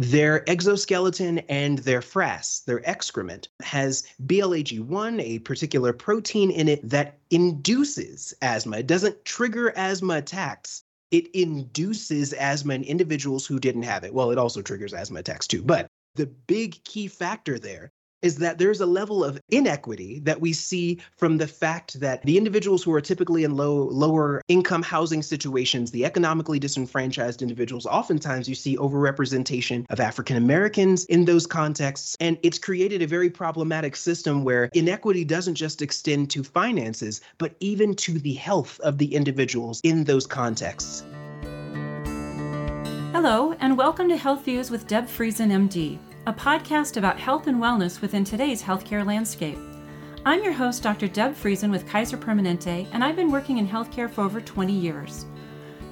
their exoskeleton and their frass, their excrement, has BLAG1, a particular protein in it that induces asthma. It doesn't trigger asthma attacks. It induces asthma in individuals who didn't have it. Well, it also triggers asthma attacks too. But the big key factor there is that there's a level of inequity that we see from the fact that the individuals who are typically in low lower income housing situations the economically disenfranchised individuals oftentimes you see overrepresentation of african americans in those contexts. And it's created a very problematic system where inequity doesn't just extend to finances but even to the health of the individuals in those contexts. Hello, and welcome to Health Views with Deb Friesen, MD a podcast about health and wellness within today's healthcare landscape. I'm your host, Dr. Deb Friesen with Kaiser Permanente, and I've been working in healthcare for over 20 years.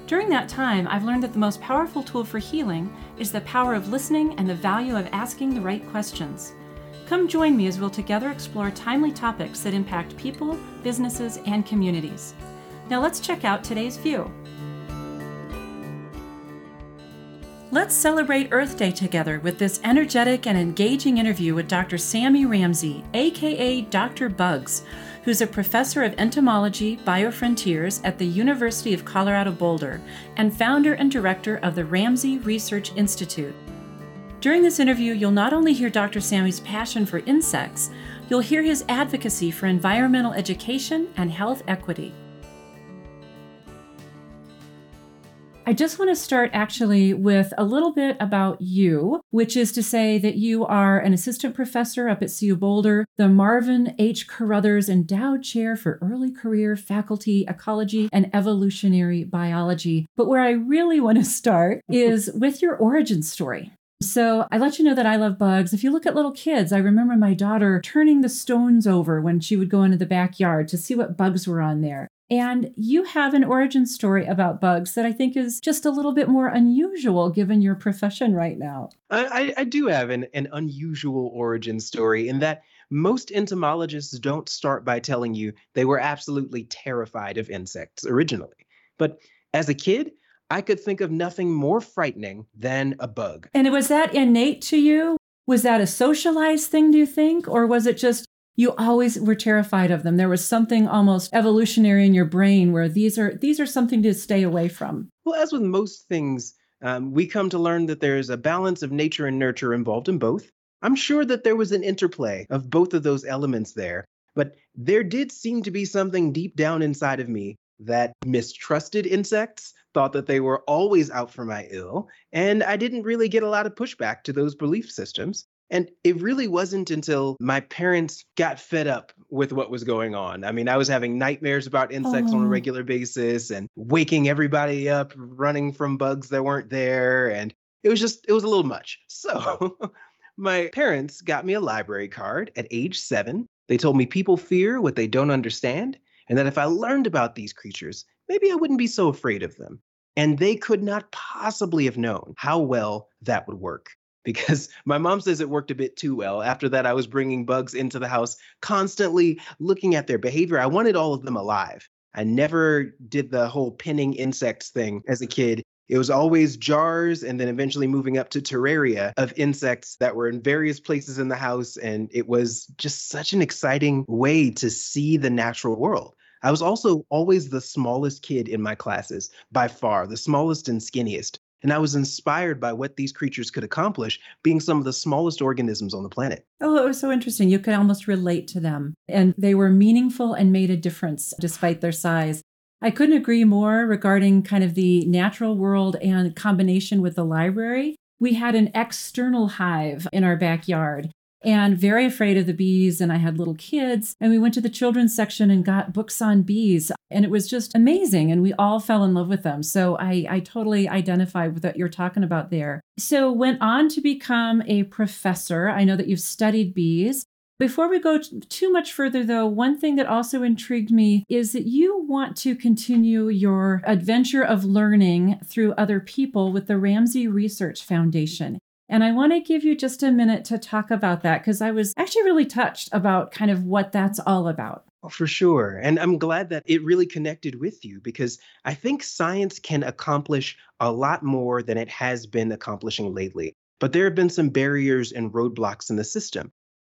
During that time, I've learned that the most powerful tool for healing is the power of listening and the value of asking the right questions. Come join me as we'll together explore timely topics that impact people, businesses, and communities. Now let's check out today's view. Let's celebrate Earth Day together with this energetic and engaging interview with Dr. Sammy Ramsey, aka Dr. Buggs, who's a professor of entomology, biofrontiers at the University of Colorado Boulder and founder and director of the Ramsey Research Institute. During this interview, you'll not only hear Dr. Sammy's passion for insects, you'll hear his advocacy for environmental education and health equity. I just want to start actually with a little bit about you, which is to say that you are an assistant professor up at CU Boulder, the Marvin H. Caruthers Endowed Chair for Early Career Faculty Ecology and Evolutionary Biology. But where I really want to start is with your origin story. So I let you know that I love bugs. If you look at little kids, I remember my daughter turning the stones over when she would go into the backyard to see what bugs were on there. And you have an origin story about bugs that I think is just a little bit more unusual given your profession right now. I, I do have an, an unusual origin story in that most entomologists don't start by telling you they were absolutely terrified of insects originally. But as a kid, I could think of nothing more frightening than a bug. And was that innate to you? Was that a socialized thing, do you think? Or was it just you always were terrified of them. There was something almost evolutionary in your brain where these are these are something to stay away from. Well, as with most things, um, we come to learn that there's a balance of nature and nurture involved in both. I'm sure that there was an interplay of both of those elements there, but there did seem to be something deep down inside of me that mistrusted insects, thought that they were always out for my ill, and I didn't really get a lot of pushback to those belief systems. And it really wasn't until my parents got fed up with what was going on. I mean, I was having nightmares about insects oh. on a oh. regular basis and waking everybody up, running from bugs that weren't there. And it was just, it was a little much. So my parents got me a library card at age seven. They told me people fear what they don't understand, and that if I learned about these creatures, maybe I wouldn't be so afraid of them. And they could not possibly have known how well that would work because my mom says it worked a bit too well. After that, I was bringing bugs into the house, constantly looking at their behavior. I wanted all of them alive. I never did the whole pinning insects thing as a kid. It was always jars and then eventually moving up to terraria of insects that were in various places in the house. And it was just such an exciting way to see the natural world. I was also always the smallest kid in my classes, by far, the smallest and skinniest. And I was inspired by what these creatures could accomplish, being some of the smallest organisms on the planet. Oh, it was so interesting. You could almost relate to them. And they were meaningful and made a difference despite their size. I couldn't agree more regarding kind of the natural world and combination with the library. We had an external hive in our backyard and very afraid of the bees. And I had little kids, and we went to the children's section and got books on bees. And it was just amazing. And we all fell in love with them. So I, I totally identify with what you're talking about there. So went on to become a professor. I know that you've studied bees. Before we go too much further, though, one thing that also intrigued me is that you want to continue your adventure of learning through other people with the Ramsey Research Foundation. And I want to give you just a minute to talk about that because I was actually really touched about kind of what that's all about. Oh, for sure. And I'm glad that it really connected with you because I think science can accomplish a lot more than it has been accomplishing lately. but there have been some barriers and roadblocks in the system.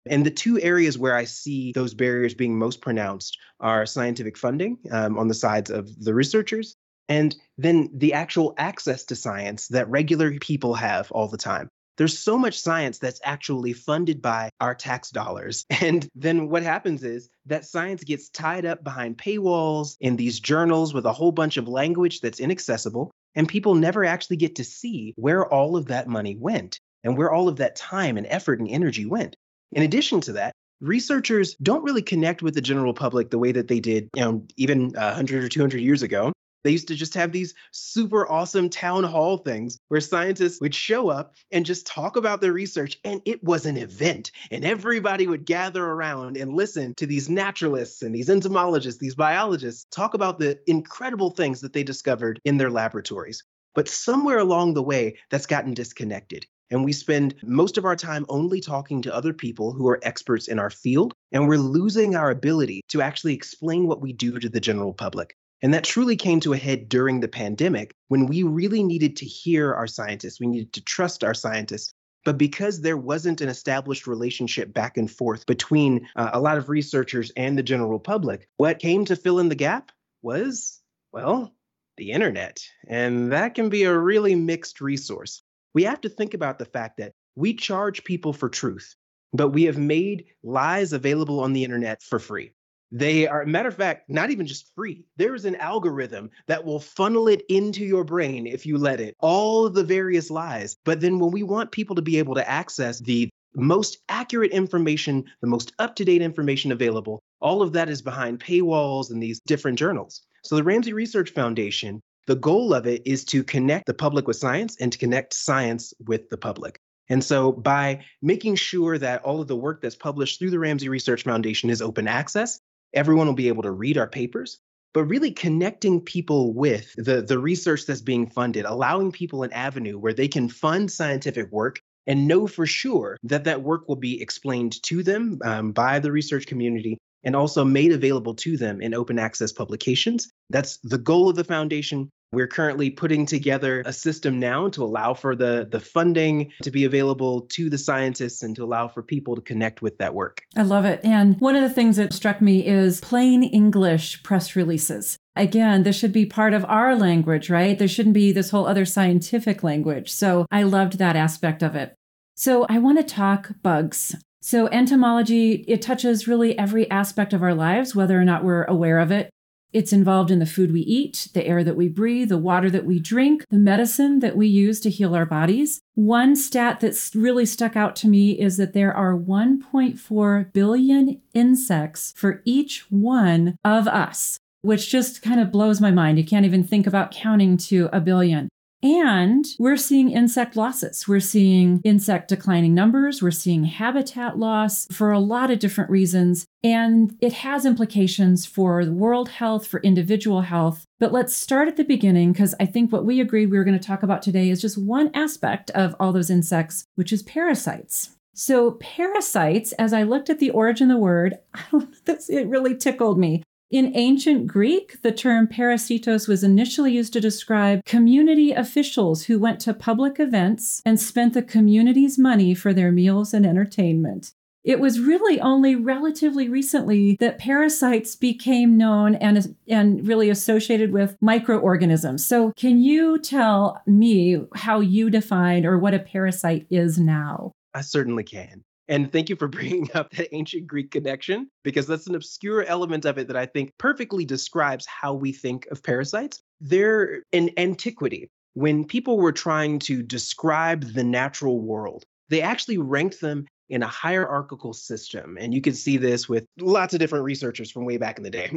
And the two areas where I see those barriers being most pronounced are scientific funding um, on the sides of the researchers, and then the actual access to science that regular people have all the time. There's so much science that's actually funded by our tax dollars. And then what happens is that science gets tied up behind paywalls in these journals with a whole bunch of language that's inaccessible. And people never actually get to see where all of that money went and where all of that time and effort and energy went. In addition to that, researchers don't really connect with the general public the way that they did, you know, even 100 or 200 years ago. They used to just have these super awesome town hall things where scientists would show up and just talk about their research, and it was an event. And everybody would gather around and listen to these naturalists and these entomologists, these biologists talk about the incredible things that they discovered in their laboratories. But somewhere along the way, that's gotten disconnected. And we spend most of our time only talking to other people who are experts in our field, and we're losing our ability to actually explain what we do to the general public. And that truly came to a head during the pandemic when we really needed to hear our scientists. We needed to trust our scientists. But because there wasn't an established relationship back and forth between uh, a lot of researchers and the general public, what came to fill in the gap was, well, the internet. And that can be a really mixed resource. We have to think about the fact that we charge people for truth, but we have made lies available on the internet for free. They are, matter of fact, not even just free. There is an algorithm that will funnel it into your brain if you let it, all the various lies. But then when we want people to be able to access the most accurate information, the most up to date information available, all of that is behind paywalls and these different journals. So the Ramsey Research Foundation, the goal of it is to connect the public with science and to connect science with the public. And so, by making sure that all of the work that's published through the Ramsey Research Foundation is open access, everyone will be able to read our papers but really connecting people with the, the research that's being funded, allowing people an avenue where they can fund scientific work and know for sure that that work will be explained to them um, by the research community and also made available to them in open access publications. That's the goal of the foundation. We're currently putting together a system now to allow for the, the funding to be available to the scientists and to allow for people to connect with that work. I love it. And one of the things that struck me is plain English press releases. Again, this should be part of our language, right? There shouldn't be this whole other scientific language. So I loved that aspect of it. So I want to talk bugs. So entomology, it touches really every aspect of our lives, whether or not we're aware of it. It's involved in the food we eat, the air that we breathe, the water that we drink, the medicine that we use to heal our bodies. One stat that's really stuck out to me is that there are 1.4 billion insects for each one of us, which just kind of blows my mind. You can't even think about counting to a billion. And we're seeing insect losses. We're seeing insect declining numbers. We're seeing habitat loss for a lot of different reasons. And it has implications for world health, for individual health. But let's start at the beginning because I think what we agreed we were going to talk about today is just one aspect of all those insects, which is parasites. So, parasites, as I looked at the origin of the word, it really tickled me. In ancient Greek, the term parasitos was initially used to describe community officials who went to public events and spent the community's money for their meals and entertainment. It was really only relatively recently that parasites became known and, and really associated with microorganisms. So, can you tell me how you define or what a parasite is now? I certainly can. And thank you for bringing up that ancient Greek connection, because that's an obscure element of it that I think perfectly describes how we think of parasites. They're in antiquity, when people were trying to describe the natural world, they actually ranked them in a hierarchical system. And you can see this with lots of different researchers from way back in the day,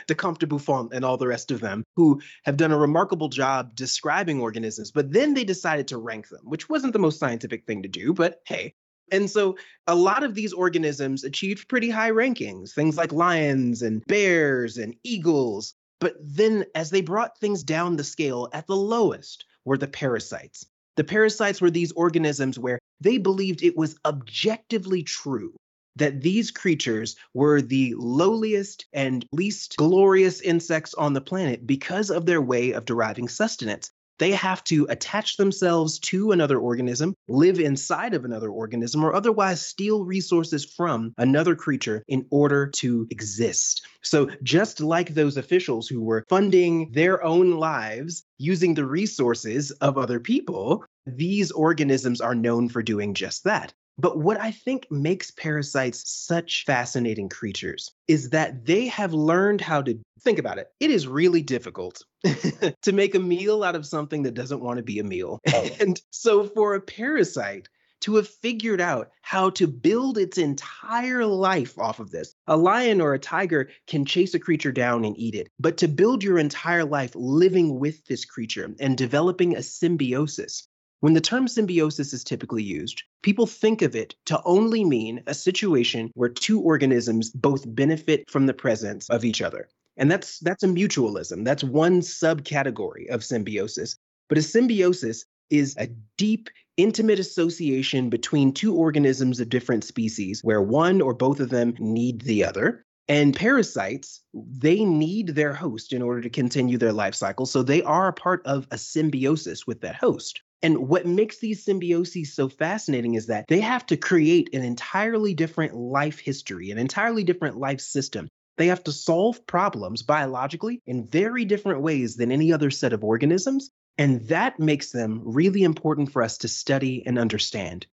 de Comte de Buffon and all the rest of them, who have done a remarkable job describing organisms. But then they decided to rank them, which wasn't the most scientific thing to do. But hey, and so a lot of these organisms achieved pretty high rankings, things like lions and bears and eagles. But then as they brought things down the scale, at the lowest were the parasites. The parasites were these organisms where they believed it was objectively true that these creatures were the lowliest and least glorious insects on the planet because of their way of deriving sustenance. They have to attach themselves to another organism, live inside of another organism, or otherwise steal resources from another creature in order to exist. So, just like those officials who were funding their own lives using the resources of other people, these organisms are known for doing just that. But what I think makes parasites such fascinating creatures is that they have learned how to think about it. It is really difficult to make a meal out of something that doesn't want to be a meal. Oh. and so for a parasite, to have figured out how to build its entire life off of this. A lion or a tiger can chase a creature down and eat it, but to build your entire life living with this creature and developing a symbiosis when the term symbiosis is typically used, people think of it to only mean a situation where two organisms both benefit from the presence of each other. And that's that's a mutualism. That's one subcategory of symbiosis. But a symbiosis is a deep, intimate association between two organisms of different species where one or both of them need the other. And parasites, they need their host in order to continue their life cycle. So they are a part of a symbiosis with that host. And what makes these symbioses so fascinating is that they have to create an entirely different life history, an entirely different life system. They have to solve problems biologically in very different ways than any other set of organisms. And that makes them really important for us to study and understand.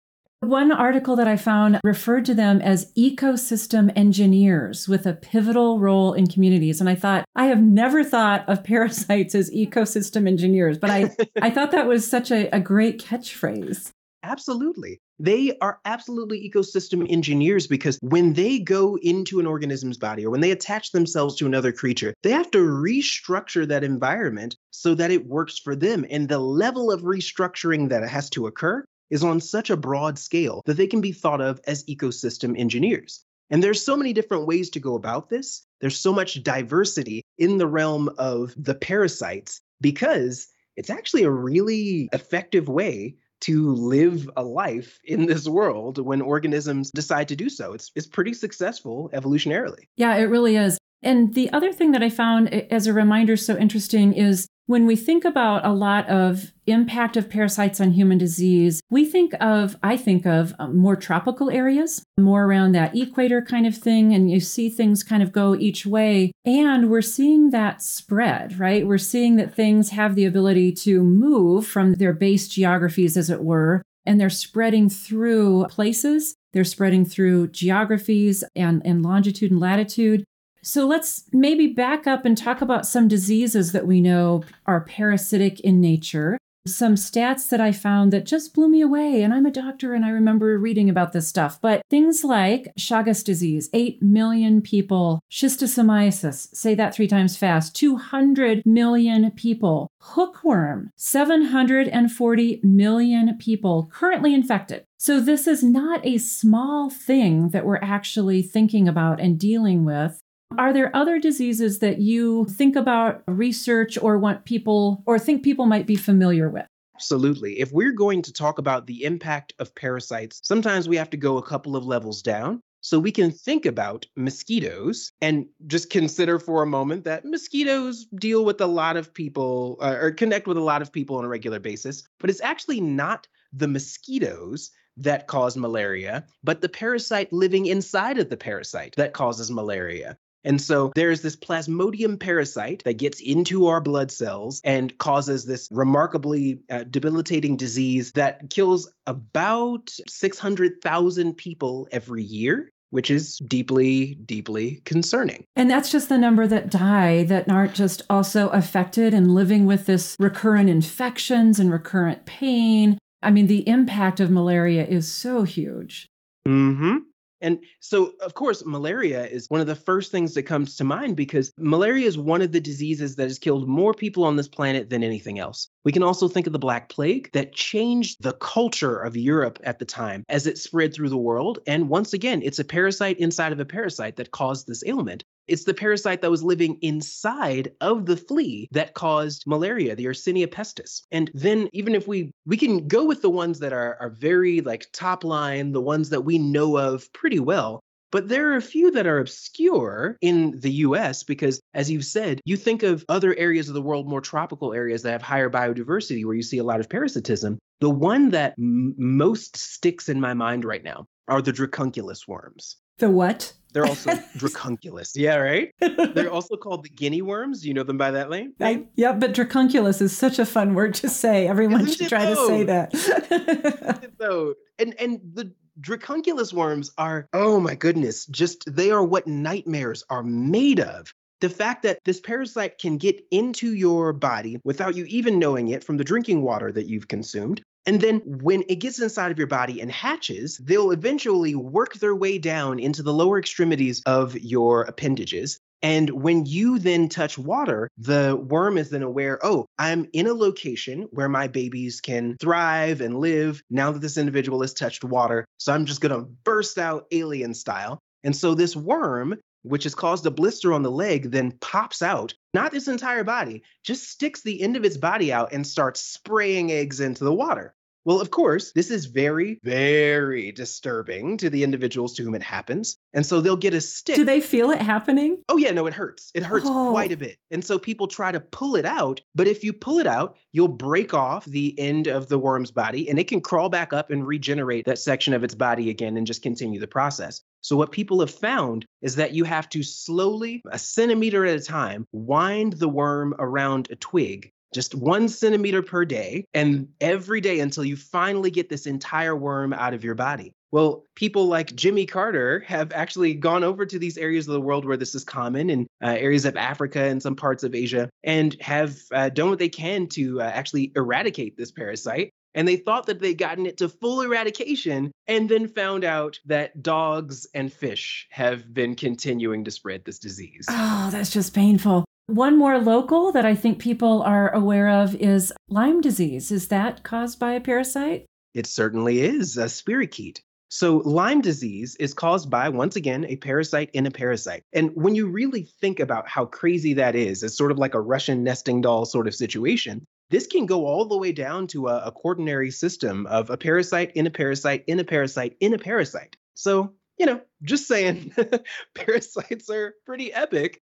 One article that I found referred to them as ecosystem engineers with a pivotal role in communities. And I thought, I have never thought of parasites as ecosystem engineers, but I, I thought that was such a, a great catchphrase. Absolutely. They are absolutely ecosystem engineers because when they go into an organism's body or when they attach themselves to another creature, they have to restructure that environment so that it works for them. And the level of restructuring that has to occur is on such a broad scale that they can be thought of as ecosystem engineers. And there's so many different ways to go about this. There's so much diversity in the realm of the parasites because it's actually a really effective way to live a life in this world when organisms decide to do so. It's, it's pretty successful evolutionarily. Yeah, it really is. And the other thing that I found as a reminder so interesting is when we think about a lot of impact of parasites on human disease, we think of, I think of um, more tropical areas, more around that equator kind of thing. And you see things kind of go each way. And we're seeing that spread, right? We're seeing that things have the ability to move from their base geographies, as it were, and they're spreading through places. They're spreading through geographies and, and longitude and latitude. So let's maybe back up and talk about some diseases that we know are parasitic in nature. Some stats that I found that just blew me away. And I'm a doctor and I remember reading about this stuff. But things like Chagas disease, 8 million people. Schistosomiasis, say that three times fast, 200 million people. Hookworm, 740 million people currently infected. So this is not a small thing that we're actually thinking about and dealing with. Are there other diseases that you think about, research, or want people, or think people might be familiar with? Absolutely. If we're going to talk about the impact of parasites, sometimes we have to go a couple of levels down. So we can think about mosquitoes and just consider for a moment that mosquitoes deal with a lot of people uh, or connect with a lot of people on a regular basis, but it's actually not the mosquitoes that cause malaria, but the parasite living inside of the parasite that causes malaria. And so there's this plasmodium parasite that gets into our blood cells and causes this remarkably uh, debilitating disease that kills about 600,000 people every year. Which is deeply, deeply concerning. And that's just the number that die that aren't just also affected and living with this recurrent infections and recurrent pain. I mean, the impact of malaria is so huge. Mm-hmm. And so, of course, malaria is one of the first things that comes to mind because malaria is one of the diseases that has killed more people on this planet than anything else. We can also think of the Black Plague that changed the culture of Europe at the time as it spread through the world. And once again, it's a parasite inside of a parasite that caused this ailment. It's the parasite that was living inside of the flea that caused malaria, the Yersinia pestis. And then even if we we can go with the ones that are are very like top line, the ones that we know of pretty well, But there are a few that are obscure in the US because, as you've said, you think of other areas of the world, more tropical areas that have higher biodiversity where you see a lot of parasitism. The one that m- most sticks in my mind right now are the dracunculus worms. The what? They're also dracunculus. Yeah, right? They're also called the guinea worms. You know them by that name? I, yeah, but dracunculus is such a fun word to say. Everyone Isn't should try though? to say that. so, and and the dracunculus worms are, oh my goodness, just they are what nightmares are made of. The fact that this parasite can get into your body without you even knowing it from the drinking water that you've consumed. And then when it gets inside of your body and hatches, they'll eventually work their way down into the lower extremities of your appendages. And when you then touch water, the worm is then aware, oh, I'm in a location where my babies can thrive and live now that this individual has touched water. So I'm just going to burst out alien style. And so this worm, which has caused a blister on the leg, then pops out, not its entire body, just sticks the end of its body out and starts spraying eggs into the water. Well, of course, this is very, very disturbing to the individuals to whom it happens. And so they'll get a stick. Do they feel it happening? Oh, yeah, no, it hurts. It hurts oh. quite a bit. And so people try to pull it out. But if you pull it out, you'll break off the end of the worm's body and it can crawl back up and regenerate that section of its body again and just continue the process. So, what people have found is that you have to slowly, a centimeter at a time, wind the worm around a twig just one centimeter per day and every day until you finally get this entire worm out of your body. Well, people like Jimmy Carter have actually gone over to these areas of the world where this is common, in uh, areas of Africa and some parts of Asia, and have uh, done what they can to uh, actually eradicate this parasite. And they thought that they'd gotten it to full eradication, and then found out that dogs and fish have been continuing to spread this disease. Oh, that's just painful. One more local that I think people are aware of is Lyme disease. Is that caused by a parasite? It certainly is, a spirochete. So, Lyme disease is caused by, once again, a parasite in a parasite. And when you really think about how crazy that is, it's sort of like a Russian nesting doll sort of situation. This can go all the way down to a, a quaternary system of a parasite in a parasite in a parasite in a parasite. So, you know, just saying, parasites are pretty epic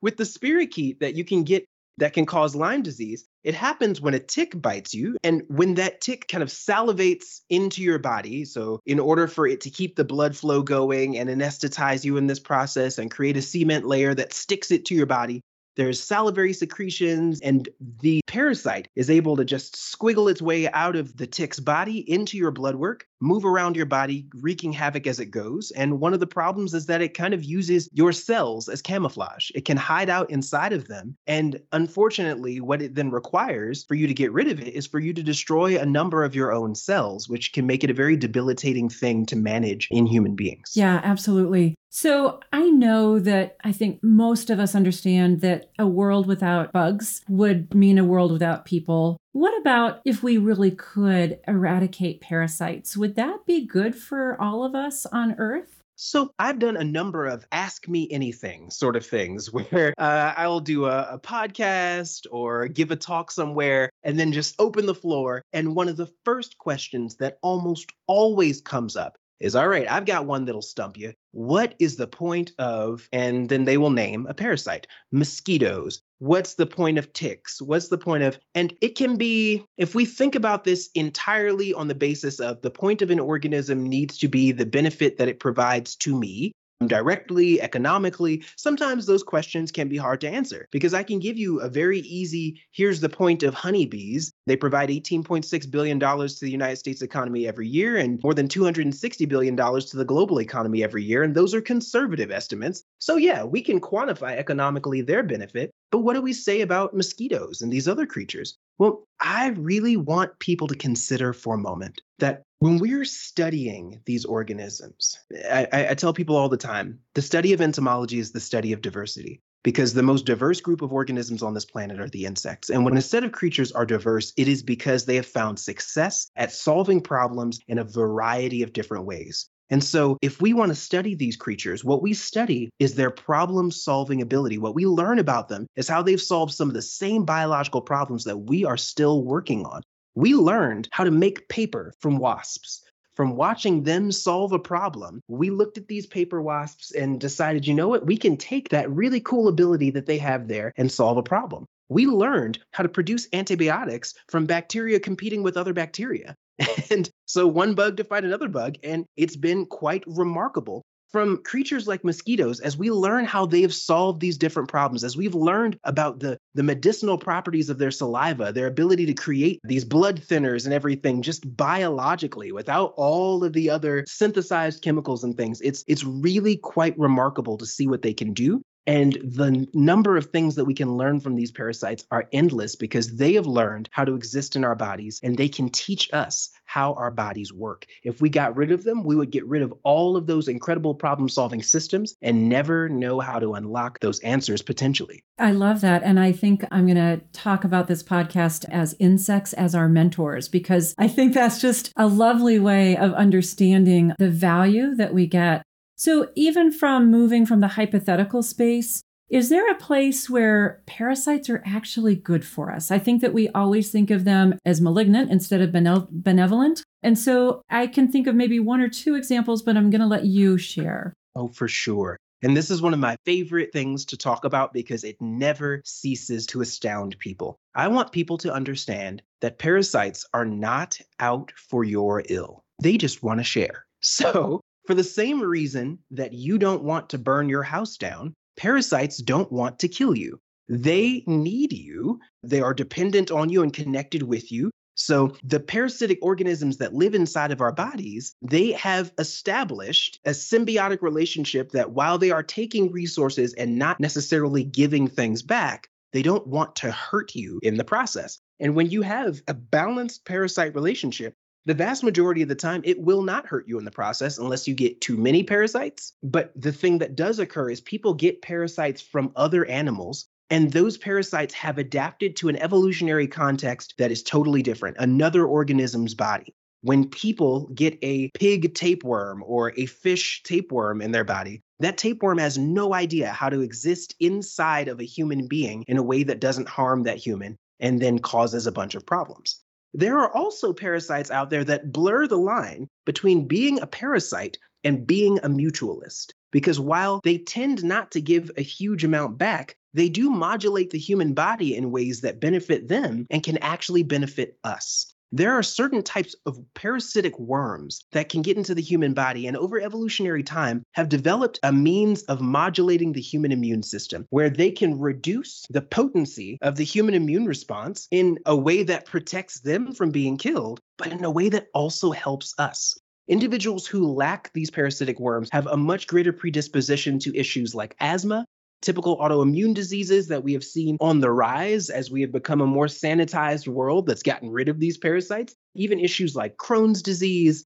with the spirochete that you can get that can cause Lyme disease, it happens when a tick bites you. And when that tick kind of salivates into your body, so in order for it to keep the blood flow going and anesthetize you in this process and create a cement layer that sticks it to your body, there's salivary secretions, and the parasite is able to just squiggle its way out of the tick's body into your blood work, move around your body, wreaking havoc as it goes. And one of the problems is that it kind of uses your cells as camouflage. It can hide out inside of them. And unfortunately, what it then requires for you to get rid of it is for you to destroy a number of your own cells, which can make it a very debilitating thing to manage in human beings. Yeah, absolutely. So I know that I think most of us understand that a world without bugs would mean a world without people. What about if we really could eradicate parasites? Would that be good for all of us on Earth? So I've done a number of ask me anything sort of things where uh, I'll do a, a, podcast or give a talk somewhere and then just open the floor. And one of the first questions that almost always comes up is all right, I've got one that'll stump you. What is the point of, and then they will name a parasite, mosquitoes. What's the point of ticks? What's the point of, and it can be, if we think about this entirely on the basis of the point of an organism needs to be the benefit that it provides to me, directly, economically, sometimes those questions can be hard to answer because I can give you a very easy here's the point of honeybees. They provide $18.6 billion to the United States economy every year and more than $260 billion to the global economy every year. And those are conservative estimates. So, yeah, we can quantify economically their benefit. But what do we say about mosquitoes and these other creatures? Well, I really want people to consider for a moment that when we're studying these organisms, I, I, tell people all the time the study of entomology is the study of diversity because the most diverse group of organisms on this planet are the insects. And when a set of creatures are diverse, it is because they have found success at solving problems in a variety of different ways. And so, if we want to study these creatures, what we study is their problem solving ability. What we learn about them is how they've solved some of the same biological problems that we are still working on. We learned how to make paper from wasps from watching them solve a problem, we looked at these paper wasps and decided, you know what, we can take that really cool ability that they have there and solve a problem. We learned how to produce antibiotics from bacteria competing with other bacteria. And so one bug to fight another bug, and it's been quite remarkable from creatures like mosquitoes as we learn how they have solved these different problems as we've learned about the the medicinal properties of their saliva their ability to create these blood thinners and everything just biologically without all of the other synthesized chemicals and things. It's it's really quite remarkable to see what they can do and the number of things that we can learn from these parasites are endless because they have learned how to exist in our bodies and they can teach us how our bodies work. If we got rid of them, we would get rid of all of those incredible problem solving systems and never know how to unlock those answers potentially. I love that. And I think I'm going to talk about this podcast as insects as our mentors because I think that's just a lovely way of understanding the value that we get so, even from moving from the hypothetical space, is there a place where parasites are actually good for us? I think that we always think of them as malignant instead of benevolent. And so I can think of maybe one or two examples, but I'm going to let you share. Oh, for sure. And this is one of my favorite things to talk about because it never ceases to astound people. I want people to understand that parasites are not out for your ill, they just want to share. So for the same reason that you don't want to burn your house down, parasites don't want to kill you. They need you, they are dependent on you and connected with you. So, the parasitic organisms that live inside of our bodies, they have established a symbiotic relationship that while they are taking resources and not necessarily giving things back, they don't want to hurt you in the process. And when you have a balanced parasite relationship, the vast majority of the time, it will not hurt you in the process unless you get too many parasites. But the thing that does occur is people get parasites from other animals, and those parasites have adapted to an evolutionary context that is totally different, another organism's body. When people get a pig tapeworm or a fish tapeworm in their body, that tapeworm has no idea how to exist inside of a human being in a way that doesn't harm that human and then causes a bunch of problems. There are also parasites out there that blur the line between being a parasite and being a mutualist. Because while they tend not to give a huge amount back, they do modulate the human body in ways that benefit them and can actually benefit us. There are certain types of parasitic worms that can get into the human body and over evolutionary time have developed a means of modulating the human immune system where they can reduce the potency of the human immune response in a way that protects them from being killed, but in a way that also helps us. Individuals who lack these parasitic worms have a much greater predisposition to issues like asthma, typical autoimmune diseases that we have seen on the rise as we have become a more sanitized world that's gotten rid of these parasites, even issues like Crohn's disease,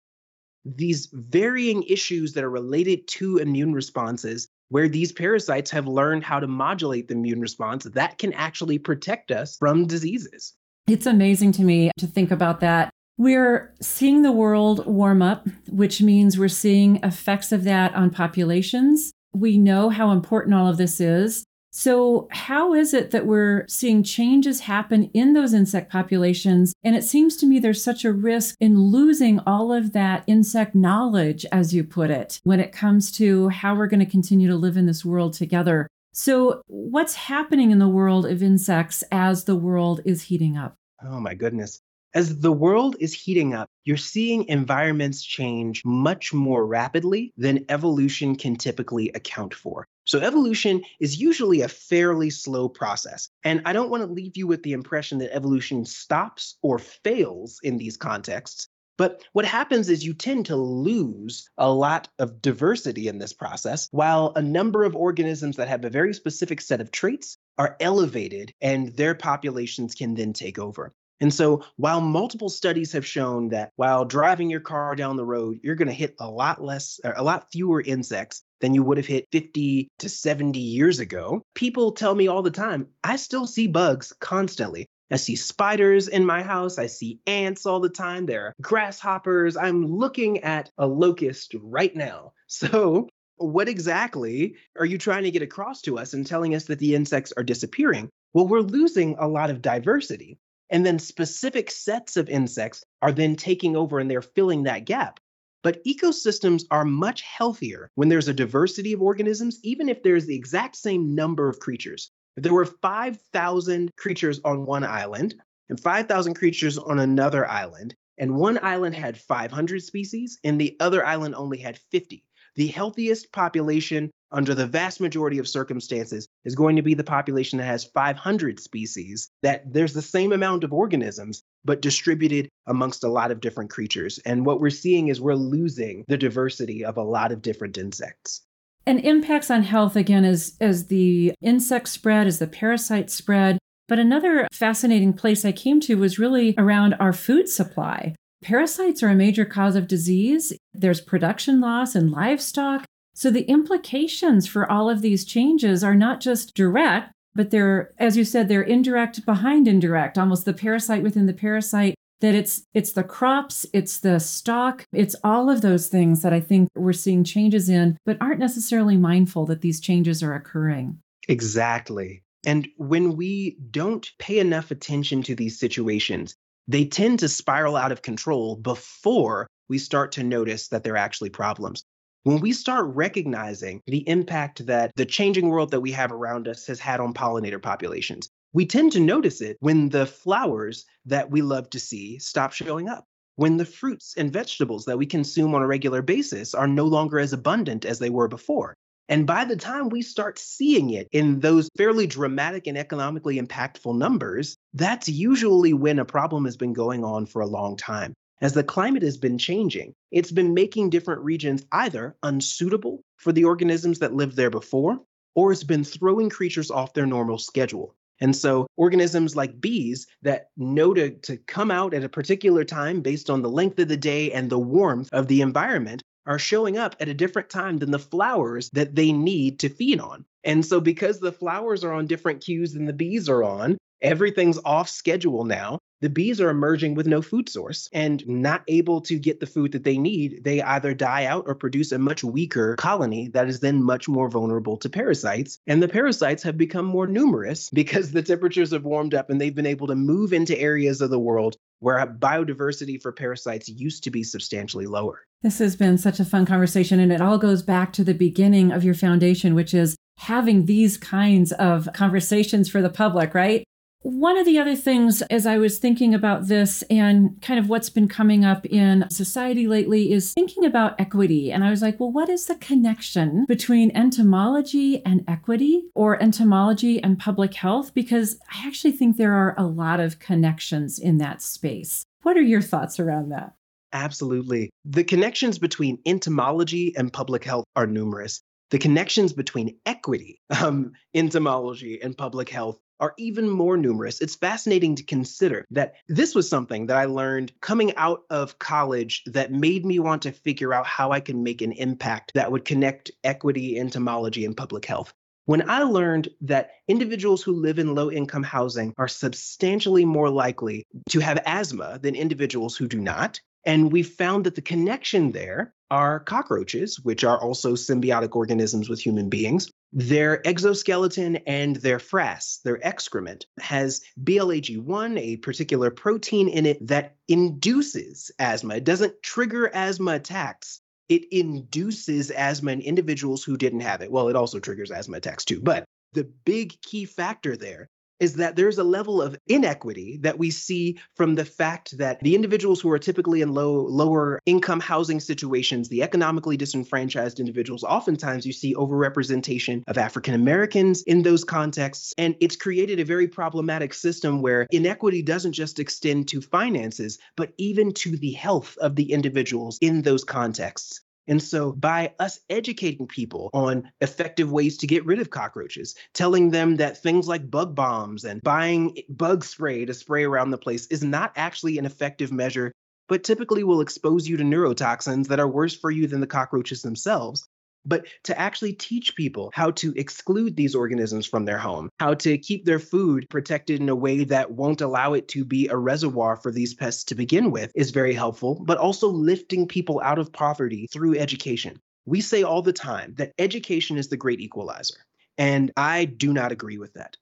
these varying issues that are related to immune responses, where these parasites have learned how to modulate the immune response that can actually protect us from diseases. It's amazing to me to think about that. We're seeing the world warm up, which means we're seeing effects of that on populations we know how important all of this is. So, how is it that we're seeing changes happen in those insect populations? And it seems to me there's such a risk in losing all of that insect knowledge, as you put it, when it comes to how we're going to continue to live in this world together. So, what's happening in the world of insects as the world is heating up? Oh, my goodness. As the world is heating up, you're seeing environments change much more rapidly than evolution can typically account for. So, evolution is usually a fairly slow process. And I don't want to leave you with the impression that evolution stops or fails in these contexts. But what happens is you tend to lose a lot of diversity in this process, while a number of organisms that have a very specific set of traits are elevated and their populations can then take over. And so, while multiple studies have shown that while driving your car down the road, you're going to hit a lot less, a lot fewer insects than you would have hit 50 to 70 years ago, people tell me all the time, I still see bugs constantly. I see spiders in my house. I see ants all the time. There are grasshoppers. I'm looking at a locust right now. So, what exactly are you trying to get across to us and telling us that the insects are disappearing? Well, we're losing a lot of diversity. And then specific sets of insects are then taking over and they're filling that gap. But ecosystems are much healthier when there's a diversity of organisms, even if there's the exact same number of creatures. If there were 5,000 creatures on one island and 5,000 creatures on another island, and one island had 500 species and the other island only had 50, the healthiest population under the vast majority of circumstances is going to be the population that has 500 species that there's the same amount of organisms but distributed amongst a lot of different creatures. And what we're seeing is we're losing the diversity of a lot of different insects. And impacts on health again as as the insects spread as the parasites spread. But another fascinating place i came to was really around our food supply Parasites are a major cause of disease. There's production loss in livestock. So the implications for all of these changes are not just direct, but they're, as you said, they're indirect behind indirect, almost the parasite within the parasite. That it's it's the crops, it's the stock, it's all of those things that I think we're seeing changes in, but aren't necessarily mindful that these changes are occurring. Exactly. And when we don't pay enough attention to these situations, they tend to spiral out of control before we start to notice that they're actually problems. When we start recognizing the impact that the changing world that we have around us has had on pollinator populations, we tend to notice it when the flowers that we love to see stop showing up, when the fruits and vegetables that we consume on a regular basis are no longer as abundant as they were before. And by the time we start seeing it in those fairly dramatic and economically impactful numbers, that's usually when a problem has been going on for a long time. As the climate has been changing, it's been making different regions either unsuitable for the organisms that lived there before, or it's been throwing creatures off their normal schedule. And so, organisms like bees that know to, to come out at a particular time based on the length of the day and the warmth of the environment are showing up at a different time than the flowers that they need to feed on. And so, because the flowers are on different cues than the bees are on, everything's off schedule now. The bees are emerging with no food source and not able to get the food that they need. They either die out or produce a much weaker colony that is then much more vulnerable to parasites. And the parasites have become more numerous because the temperatures have warmed up and they've been able to move into areas of the world where biodiversity for parasites used to be substantially lower. This has been such a fun conversation, and it all goes back to the beginning of your foundation, which is having these kinds of conversations for the public, right? One of the other things, as I was thinking about this and kind of what's been coming up in society lately, is thinking about equity. And I was like, well, what is the connection between entomology and equity or entomology and public health? Because I actually think there are a lot of connections in that space. What are your thoughts around that? Absolutely. The connections between entomology and public health are numerous. The connections between equity, um, entomology, and public health are even more numerous. It's fascinating to consider that this was something that I learned coming out of college that made me want to figure out how I can make an impact that would connect equity, entomology, and public health. When I learned that individuals who live in low income housing are substantially more likely to have asthma than individuals who do not, and we found that the connection there are cockroaches, which are also symbiotic organisms with human beings. Their exoskeleton and their frass, their excrement, has BLAG1, a particular protein in it that induces asthma. It doesn't trigger asthma attacks. It induces asthma in individuals who didn't have it. Well, it also triggers asthma attacks too. But the big key factor there is that there's a level of inequity that we see from the fact that the individuals who are typically in low lower income housing situations the economically disenfranchised individuals oftentimes you see overrepresentation of african americans in those contexts. And it's created a very problematic system where inequity doesn't just extend to finances but even to the health of the individuals in those contexts and so, by us educating people on effective ways to get rid of cockroaches, telling them that things like bug bombs and buying bug spray to spray around the place is not actually an effective measure, but typically will expose you to neurotoxins that are worse for you than the cockroaches themselves, but to actually teach people how to exclude these organisms from their home, how to keep their food protected in a way that won't allow it to be a reservoir for these pests to begin with is very helpful, but also lifting people out of poverty through education. We say all the time that education is the great equalizer, and I do not agree with that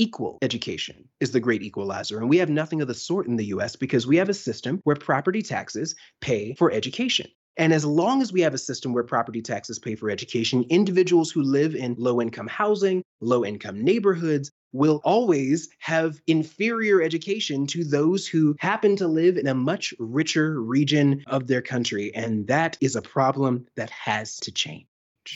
equal education is the great equalizer. And we have nothing of the sort in the US because we have a system where property taxes pay for education. And as long as we have a system where property taxes pay for education, individuals who live in low income housing, low income neighborhoods, will always have inferior education to those who happen to live in a much richer region of their country. And that is a problem that has to change.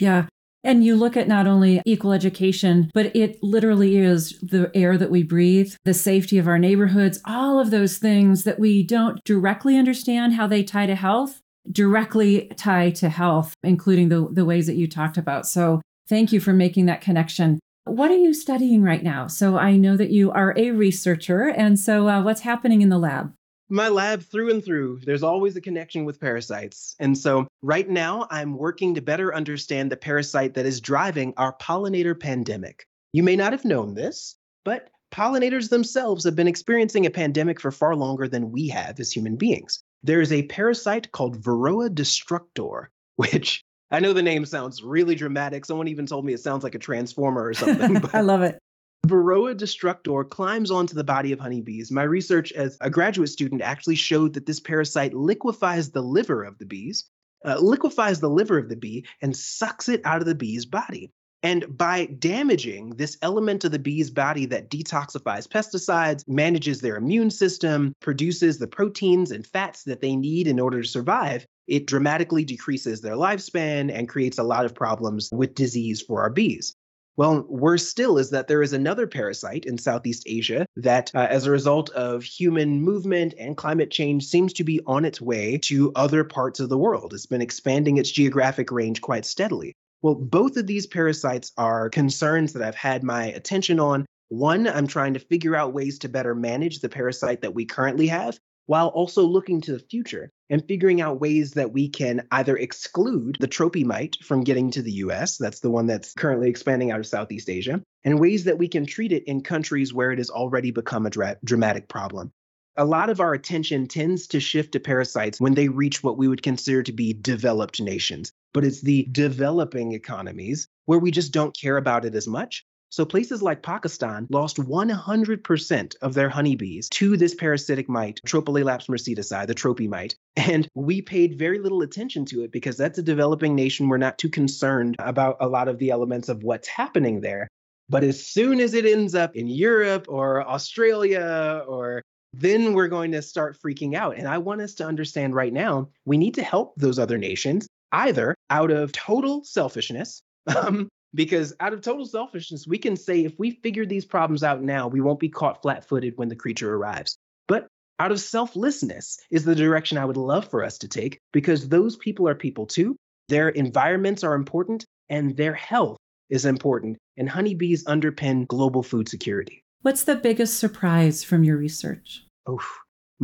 Yeah. And you look at not only equal education, but it literally is the air that we breathe, the safety of our neighborhoods, all of those things that we don't directly understand how they tie to health, directly tie to health, including the, the ways that you talked about. So thank you for making that connection. What are you studying right now? So I know that you are a researcher. And so uh, what's happening in the lab? My lab, through and through, there's always a connection with parasites. And so right now, I'm working to better understand the parasite that is driving our pollinator pandemic. You may not have known this, but pollinators themselves have been experiencing a pandemic for far longer than we have as human beings. There is a parasite called Varroa destructor, which I know the name sounds really dramatic. Someone even told me it sounds like a transformer or something. I love it. Varroa destructor climbs onto the body of honeybees. My research as a graduate student actually showed that this parasite liquefies the liver of the bees, uh, liquefies the liver of the bee, and sucks it out of the bee's body. And by damaging this element of the bee's body that detoxifies pesticides, manages their immune system, produces the proteins and fats that they need in order to survive, it dramatically decreases their lifespan and creates a lot of problems with disease for our bees. Well, worse still is that there is another parasite in Southeast Asia that, uh, as a result of human movement and climate change, seems to be on its way to other parts of the world. It's been expanding its geographic range quite steadily. Well, both of these parasites are concerns that I've had my attention on. One, I'm trying to figure out ways to better manage the parasite that we currently have while also looking to the future and figuring out ways that we can either exclude the tropy mite from getting to the US, that's the one that's currently expanding out of Southeast Asia, and ways that we can treat it in countries where it has already become a dra- dramatic problem. A lot of our attention tends to shift to parasites when they reach what we would consider to be developed nations, but it's the developing economies where we just don't care about it as much so places like Pakistan lost 100% of their honeybees to this parasitic mite, Tropilaelaps mercedesae, the tropy mite. And we paid very little attention to it because that's a developing nation. We're not too concerned about a lot of the elements of what's happening there. But as soon as it ends up in Europe or Australia or then we're going to start freaking out. And I want us to understand right now, we need to help those other nations either out of total selfishness um, because out of total selfishness, we can say if we figure these problems out now, we won't be caught flat footed when the creature arrives. But out of selflessness is the direction I would love for us to take because those people are people too. Their environments are important and their health is important. And honeybees underpin global food security. What's the biggest surprise from your research? Oh,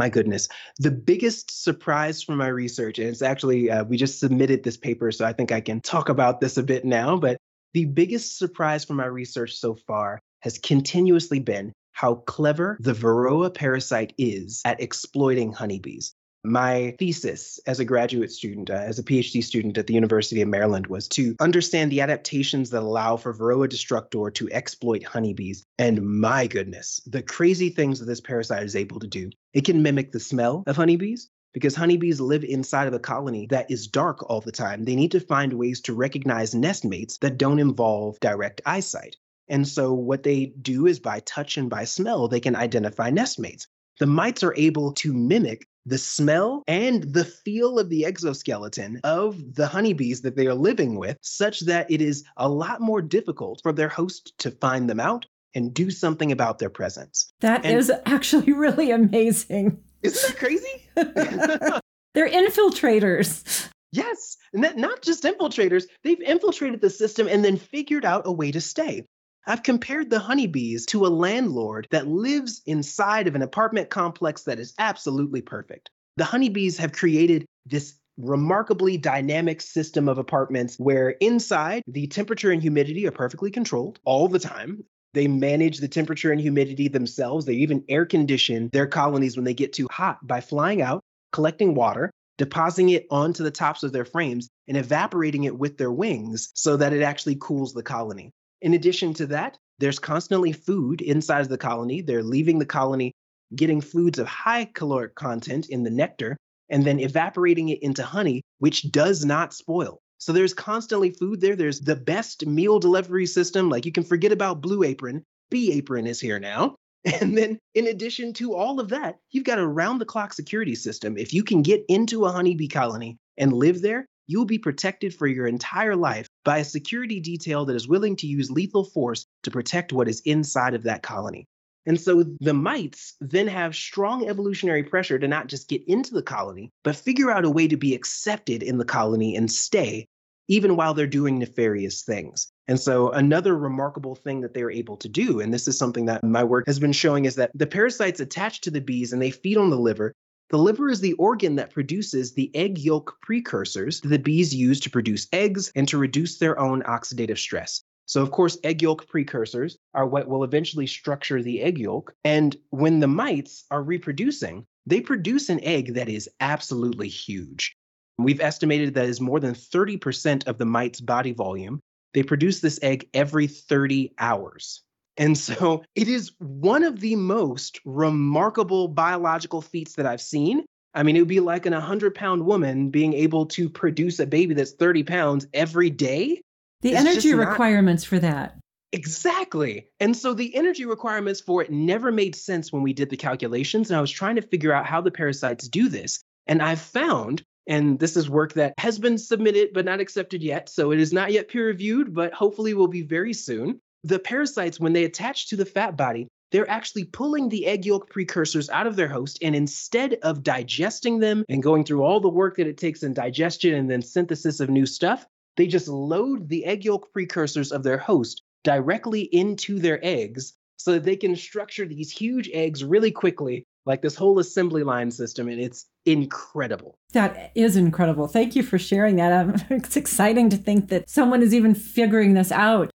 my goodness. The biggest surprise from my research, and it's actually, uh, we just submitted this paper, so I think I can talk about this a bit now, but the biggest surprise from my research so far has continuously been how clever the Varroa parasite is at exploiting honeybees. My thesis as a graduate student, uh, as a PhD student at the University of Maryland, was to understand the adaptations that allow for Varroa destructor to exploit honeybees. And my goodness, the crazy things that this parasite is able to do. It can mimic the smell of honeybees, because honeybees live inside of a colony that is dark all the time. They need to find ways to recognize nest mates that don't involve direct eyesight. And so, what they do is by touch and by smell, they can identify nest mates. The mites are able to mimic the smell and the feel of the exoskeleton of the honeybees that they are living with, such that it is a lot more difficult for their host to find them out and do something about their presence. That and is actually really amazing. Isn't that crazy? They're infiltrators. Yes, and that not just infiltrators, they've infiltrated the system and then figured out a way to stay. I've compared the honeybees to a landlord that lives inside of an apartment complex that is absolutely perfect. The honeybees have created this remarkably dynamic system of apartments where inside the temperature and humidity are perfectly controlled all the time. They manage the temperature and humidity themselves. They even air condition their colonies when they get too hot by flying out, collecting water, depositing it onto the tops of their frames, and evaporating it with their wings so that it actually cools the colony. In addition to that, there's constantly food inside the colony. They're leaving the colony getting foods of high caloric content in the nectar. and then evaporating it into honey, which does not spoil. So there's constantly food there. There's the best meal delivery system. Like you can forget about Blue Apron. Bee Apron is here now. And then, in addition to all of that, you've got a round the clock security system. If you can get into a honeybee colony and live there, you'll be protected for your entire life by a security detail that is willing to use lethal force to protect what is inside of that colony. And so the mites then have strong evolutionary pressure to not just get into the colony, but figure out a way to be accepted in the colony and stay, even while they're doing nefarious things. And so, another remarkable thing that they are able to do, and this is something that my work has been showing, is that the parasites attach to the bees and they feed on the liver. The liver is the organ that produces the egg yolk precursors that the bees use to produce eggs and to reduce their own oxidative stress. So, of course, egg yolk precursors are what will eventually structure the egg yolk. And when the mites are reproducing, they produce an egg that is absolutely huge. We've estimated that is more than 30% of the mite's body volume, they produce this egg every 30 hours. And so it is one of the most remarkable biological feats that I've seen. I mean, it would be like an 100 pound woman being able to produce a baby that's 30 pounds every day. The it's energy requirements not... for that. Exactly. And so the energy requirements for it never made sense when we did the calculations. And I was trying to figure out how the parasites do this. And I found and this is work that has been submitted but not accepted yet. So it is not yet peer reviewed, but hopefully will be very soon. The parasites, when they attach to the fat body, they're actually pulling the egg yolk precursors out of their host. And instead of digesting them and going through all the work that it takes in digestion and then synthesis of new stuff, they just load the egg yolk precursors of their host directly into their eggs so that they can structure these huge eggs really quickly like this whole assembly line system and it's incredible. That is incredible. Thank you for sharing that. It's exciting to think that someone is even figuring this out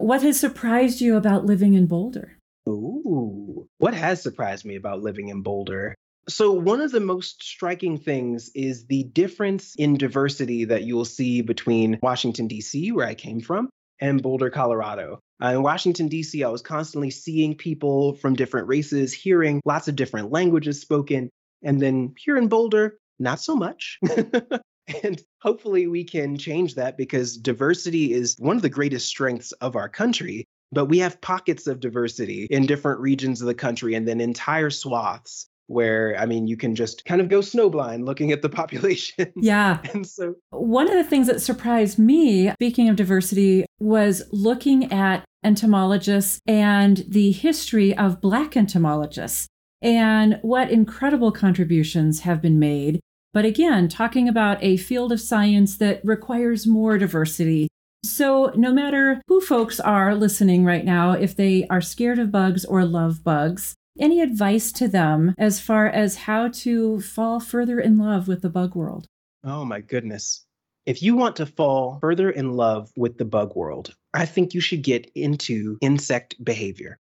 what has surprised you about living in boulder ooh what has surprised me about living in boulder so, one of the most striking things is the difference in diversity that you'll see between Washington, D.C., where I came from, and Boulder, Colorado. Uh, in Washington, D.C., I was constantly seeing people from different races, hearing lots of different languages spoken. And then here in Boulder, not so much. and hopefully we can change that because diversity is one of the greatest strengths of our country. But we have pockets of diversity in different regions of the country and then entire swaths where I mean you can just kind of go snowblind looking at the population. Yeah. and so one of the things that surprised me, speaking of diversity, was looking at entomologists and the history of black entomologists and what incredible contributions have been made. But again, talking about a field of science that requires more diversity. So, no matter who folks are listening right now, if they are scared of bugs or love bugs, any advice to them as far as how to fall further in love with the bug world? Oh my goodness. If you want to fall further in love with the bug world, I think you should get into insect behavior.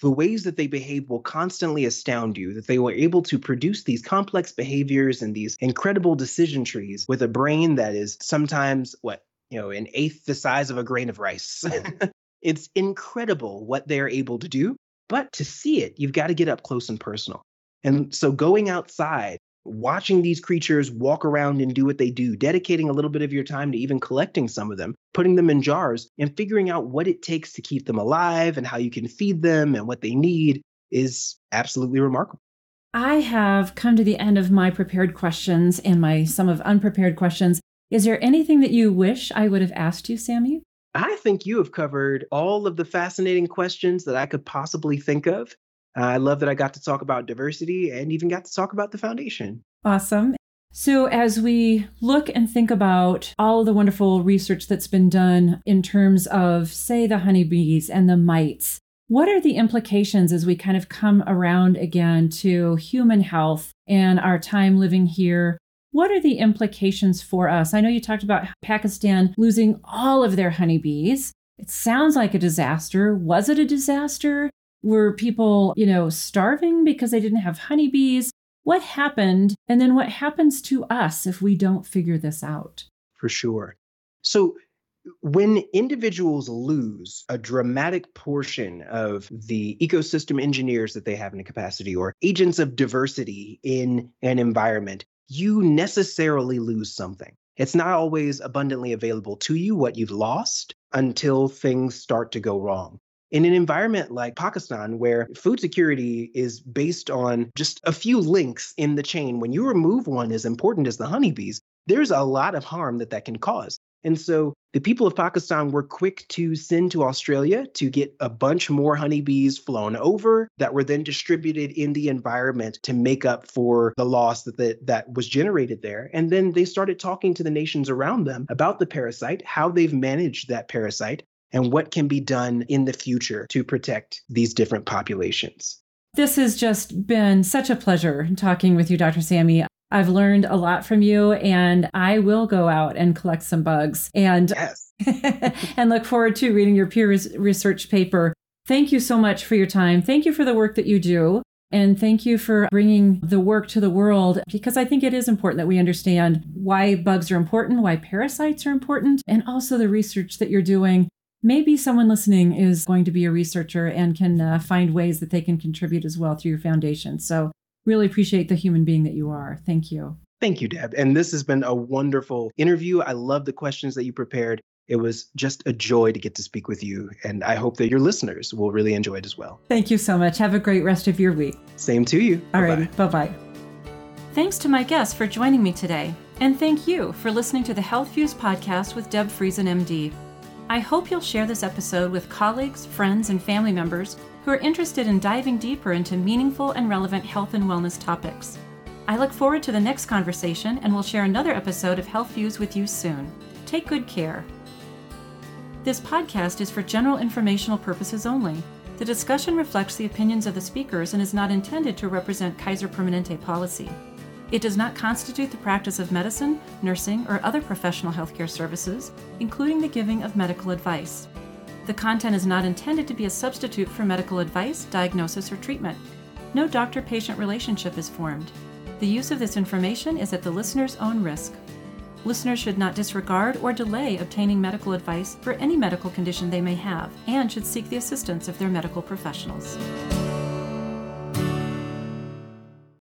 The ways that they behave will constantly astound you that they were able to produce these complex behaviors and these incredible decision trees with a brain that is sometimes what, you know, an eighth the size of a grain of rice. it's incredible what they're able to do. But to see it, you've got to get up close and personal. And so going outside, watching these creatures walk around and do what they do, dedicating a little bit of your time to even collecting some of them, putting them in jars, and figuring out what it takes to keep them alive and how you can feed them and what they need is absolutely remarkable. I have come to the end of my prepared questions and my some of unprepared questions. Is there anything that you wish I would have asked you, Sammy? I think you have covered all of the fascinating questions that I could possibly think of. I love that I got to talk about diversity and even got to talk about the foundation. Awesome. So, as we look and think about all the wonderful research that's been done in terms of, say, the honeybees and the mites, what are the implications as we kind of come around again to human health and our time living here what are the implications for us? I know you talked about Pakistan losing all of their honeybees. It sounds like a disaster. Was it a disaster? Were people, you know, starving because they didn't have honeybees? What happened? And then what happens to us if we don't figure this out? For sure. So, when individuals lose a dramatic portion of the ecosystem engineers that they have in a capacity or agents of diversity in an environment, you necessarily lose something. It's not always abundantly available to you what you've lost until things start to go wrong. In an environment like Pakistan, where food security is based on just a few links in the chain, when you remove one as important as the honeybees, there's a lot of harm that that can cause. And so the people of Pakistan were quick to send to Australia to get a bunch more honeybees flown over that were then distributed in the environment to make up for the loss that the, that was generated there. And then they started talking to the nations around them about the parasite, how they've managed that parasite, and what can be done in the future to protect these different populations. This has just been such a pleasure talking with you, Dr. Sammy. I've learned a lot from you and I will go out and collect some bugs and yes. and look forward to reading your peer research paper. Thank you so much for your time. Thank you for the work that you do. And thank you for bringing the work to the world because I think it is important that we understand why bugs are important, why parasites are important, and also the research that you're doing. Maybe someone listening is going to be a researcher and can uh, find ways that they can contribute as well through your foundation. So Really appreciate the human being that you are. Thank you. Thank you, Deb. And this has been a wonderful interview. I love the questions that you prepared. It was just a joy to get to speak with you. And I hope that your listeners will really enjoy it as well. Thank you so much. Have a great rest of your week. Same to you. All right. Bye bye. Thanks to my guests for joining me today. And thank you for listening to the Health Views podcast with Deb Friesen, MD. I hope you'll share this episode with colleagues, friends, and family members who are interested in diving deeper into meaningful and relevant health and wellness topics. I look forward to the next conversation and will share another episode of Health Views with you soon. Take good care. This podcast is for general informational purposes only. The discussion reflects the opinions of the speakers and is not intended to represent Kaiser Permanente policy. It does not constitute the practice of medicine, nursing, or other professional healthcare services, including the giving of medical advice. The content is not intended to be a substitute for medical advice, diagnosis, or treatment. No doctor patient relationship is formed. The use of this information is at the listener's own risk. Listeners should not disregard or delay obtaining medical advice for any medical condition they may have and should seek the assistance of their medical professionals.